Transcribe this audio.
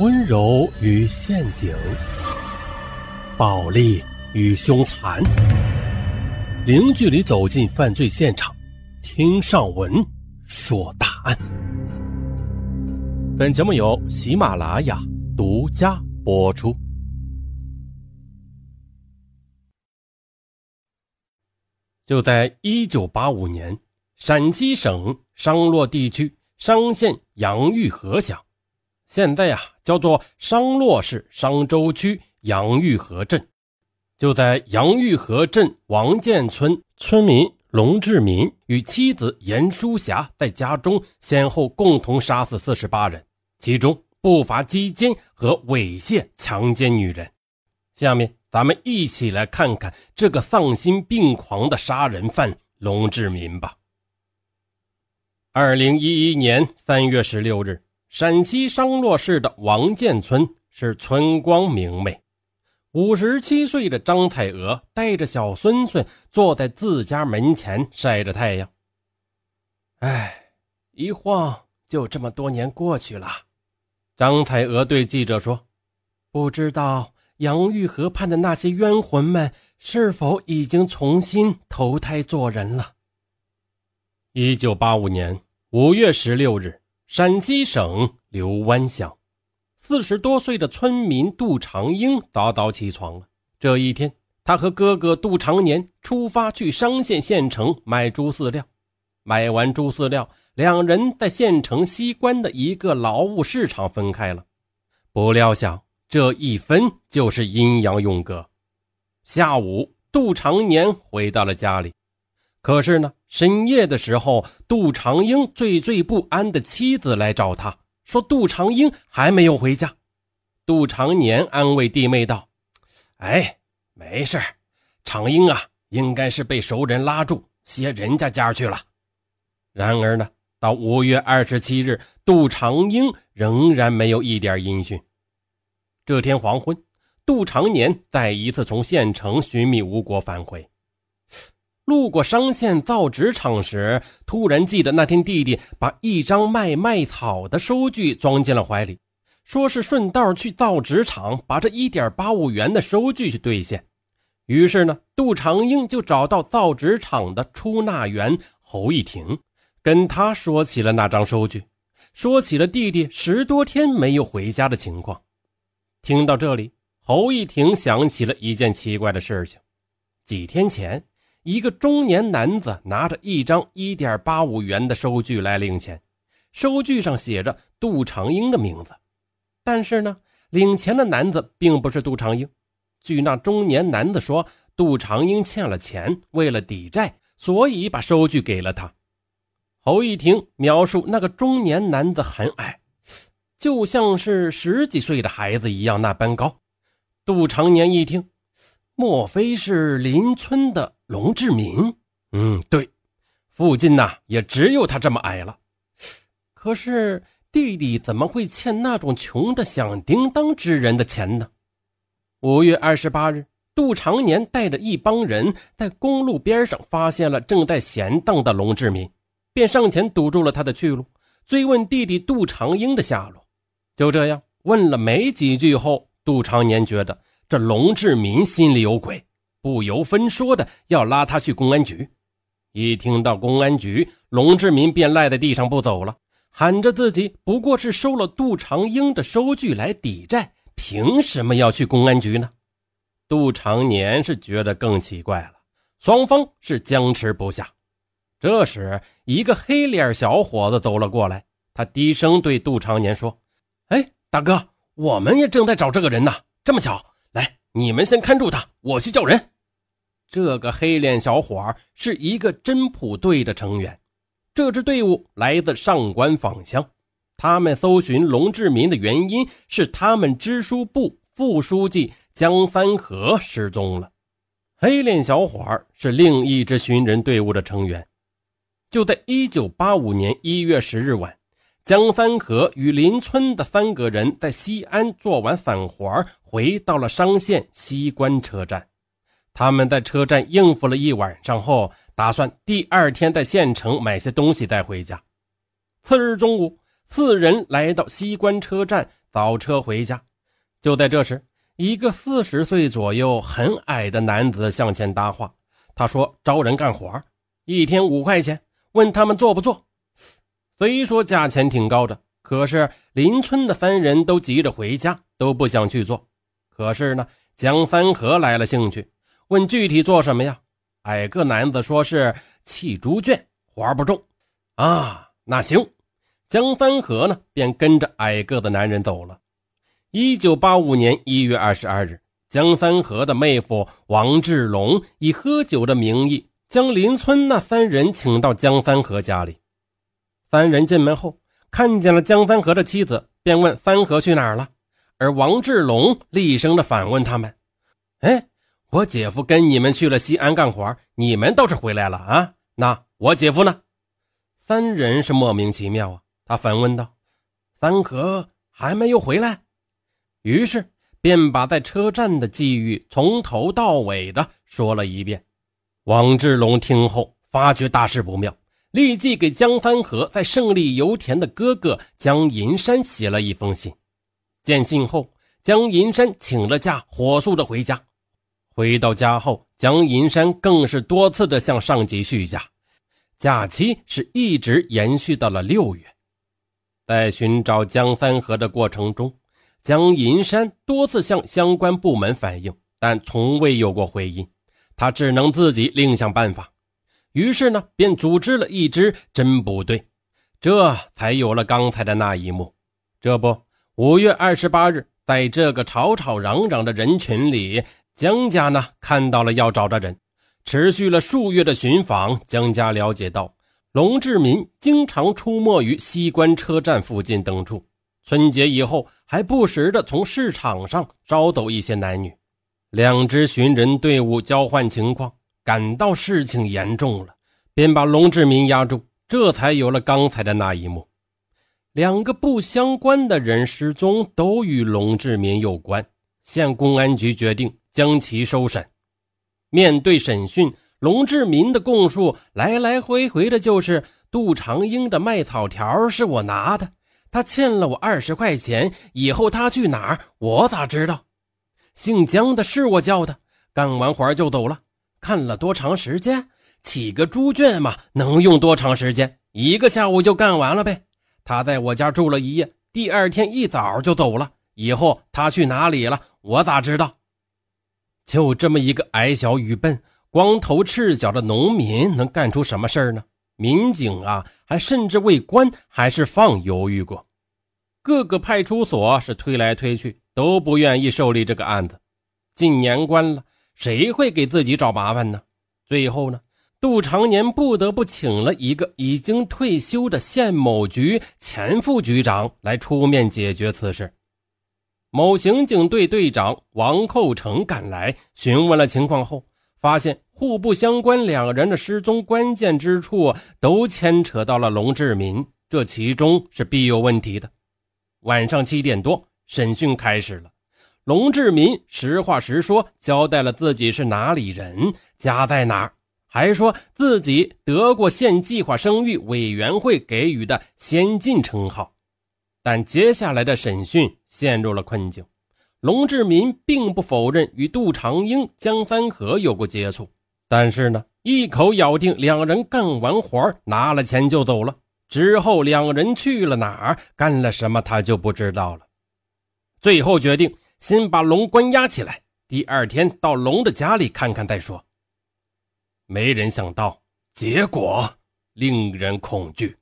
温柔与陷阱，暴力与凶残，零距离走进犯罪现场，听上文说大案。本节目由喜马拉雅独家播出。就在一九八五年，陕西省商洛地区商县杨玉河乡。现在呀，叫做商洛市商州区杨玉河镇。就在杨玉河镇王建村，村民龙志民与妻子严淑霞在家中先后共同杀死四十八人，其中不乏鸡奸和猥亵、强奸女人。下面咱们一起来看看这个丧心病狂的杀人犯龙志民吧。二零一一年三月十六日。陕西商洛市的王建村是村光明媚，五十七岁的张彩娥带着小孙孙坐在自家门前晒着太阳。哎，一晃就这么多年过去了，张彩娥对记者说：“不知道杨玉河畔的那些冤魂们是否已经重新投胎做人了。”一九八五年五月十六日。陕西省刘湾乡，四十多岁的村民杜长英早早起床了。这一天，他和哥哥杜长年出发去商县县城买猪饲料。买完猪饲料，两人在县城西关的一个劳务市场分开了。不料想，这一分就是阴阳永隔。下午，杜长年回到了家里。可是呢，深夜的时候，杜长英惴惴不安的妻子来找他，说杜长英还没有回家。杜长年安慰弟妹道：“哎，没事长英啊，应该是被熟人拉住，歇人家家去了。”然而呢，到五月二十七日，杜长英仍然没有一点音讯。这天黄昏，杜长年再一次从县城寻觅无果返回。路过商县造纸厂时，突然记得那天弟弟把一张卖麦草的收据装进了怀里，说是顺道去造纸厂把这一点八五元的收据去兑现。于是呢，杜长英就找到造纸厂的出纳员侯一婷，跟他说起了那张收据，说起了弟弟十多天没有回家的情况。听到这里，侯一婷想起了一件奇怪的事情：几天前。一个中年男子拿着一张一点八五元的收据来领钱，收据上写着杜长英的名字，但是呢，领钱的男子并不是杜长英。据那中年男子说，杜长英欠了钱，为了抵债，所以把收据给了他。侯一婷描述那个中年男子很矮，就像是十几岁的孩子一样那般高。杜长年一听。莫非是邻村的龙志民？嗯，对，附近呐也只有他这么矮了。可是弟弟怎么会欠那种穷的响叮当之人的钱呢？五月二十八日，杜长年带着一帮人在公路边上发现了正在闲荡的龙志民，便上前堵住了他的去路，追问弟弟杜长英的下落。就这样问了没几句后，杜长年觉得。这龙志民心里有鬼，不由分说的要拉他去公安局。一听到公安局，龙志民便赖在地上不走了，喊着自己不过是收了杜长英的收据来抵债，凭什么要去公安局呢？杜长年是觉得更奇怪了，双方是僵持不下。这时，一个黑脸小伙子走了过来，他低声对杜长年说：“哎，大哥，我们也正在找这个人呢，这么巧。”来你们先看住他，我去叫人。这个黑脸小伙是一个侦普队的成员，这支队伍来自上官坊乡。他们搜寻龙志民的原因是他们支书部副书记江三河失踪了。黑脸小伙是另一支寻人队伍的成员。就在一九八五年一月十日晚。江三河与邻村的三个人在西安做完散活，回到了商县西关车站。他们在车站应付了一晚上后，打算第二天在县城买些东西带回家。次日中午，四人来到西关车站，早车回家。就在这时，一个四十岁左右、很矮的男子向前搭话，他说：“招人干活，一天五块钱，问他们做不做。”虽说价钱挺高的，可是邻村的三人都急着回家，都不想去做。可是呢，江三河来了兴趣，问具体做什么呀？矮个男子说是砌猪圈，活不重。啊，那行，江三河呢便跟着矮个的男人走了。一九八五年一月二十二日，江三河的妹夫王志龙以喝酒的名义，将邻村那三人请到江三河家里。三人进门后，看见了江三河的妻子，便问三河去哪儿了。而王志龙厉声的反问他们：“哎，我姐夫跟你们去了西安干活，你们倒是回来了啊？那我姐夫呢？”三人是莫名其妙啊。他反问道：“三河还没有回来？”于是便把在车站的际遇从头到尾的说了一遍。王志龙听后发觉大事不妙。立即给江三河在胜利油田的哥哥江银山写了一封信。见信后，江银山请了假，火速的回家。回到家后，江银山更是多次的向上级续假，假期是一直延续到了六月。在寻找江三河的过程中，江银山多次向相关部门反映，但从未有过回音。他只能自己另想办法。于是呢，便组织了一支侦捕队，这才有了刚才的那一幕。这不，五月二十八日，在这个吵吵嚷嚷的人群里，江家呢看到了要找的人。持续了数月的寻访，江家了解到，龙志民经常出没于西关车站附近等处，春节以后还不时的从市场上招走一些男女。两支寻人队伍交换情况。感到事情严重了，便把龙志民押住，这才有了刚才的那一幕。两个不相关的人失踪，都与龙志民有关。县公安局决定将其收审。面对审讯，龙志民的供述来来回回的就是杜长英的卖草条是我拿的，他欠了我二十块钱，以后他去哪儿，我咋知道？姓江的是我叫的，干完活就走了。看了多长时间？起个猪圈嘛，能用多长时间？一个下午就干完了呗。他在我家住了一夜，第二天一早就走了。以后他去哪里了？我咋知道？就这么一个矮小愚笨、光头赤脚的农民，能干出什么事儿呢？民警啊，还甚至为关还是放犹豫过。各个派出所是推来推去，都不愿意受理这个案子。进年关了。谁会给自己找麻烦呢？最后呢，杜长年不得不请了一个已经退休的县某局前副局长来出面解决此事。某刑警队队长王寇成赶来询问了情况后，发现互不相关两人的失踪关键之处都牵扯到了龙志民，这其中是必有问题的。晚上七点多，审讯开始了。龙志民实话实说，交代了自己是哪里人，家在哪儿，还说自己得过县计划生育委员会给予的先进称号。但接下来的审讯陷入了困境。龙志民并不否认与杜长英、江三河有过接触，但是呢，一口咬定两人干完活拿了钱就走了。之后两人去了哪儿，干了什么，他就不知道了。最后决定。先把龙关押起来，第二天到龙的家里看看再说。没人想到，结果令人恐惧。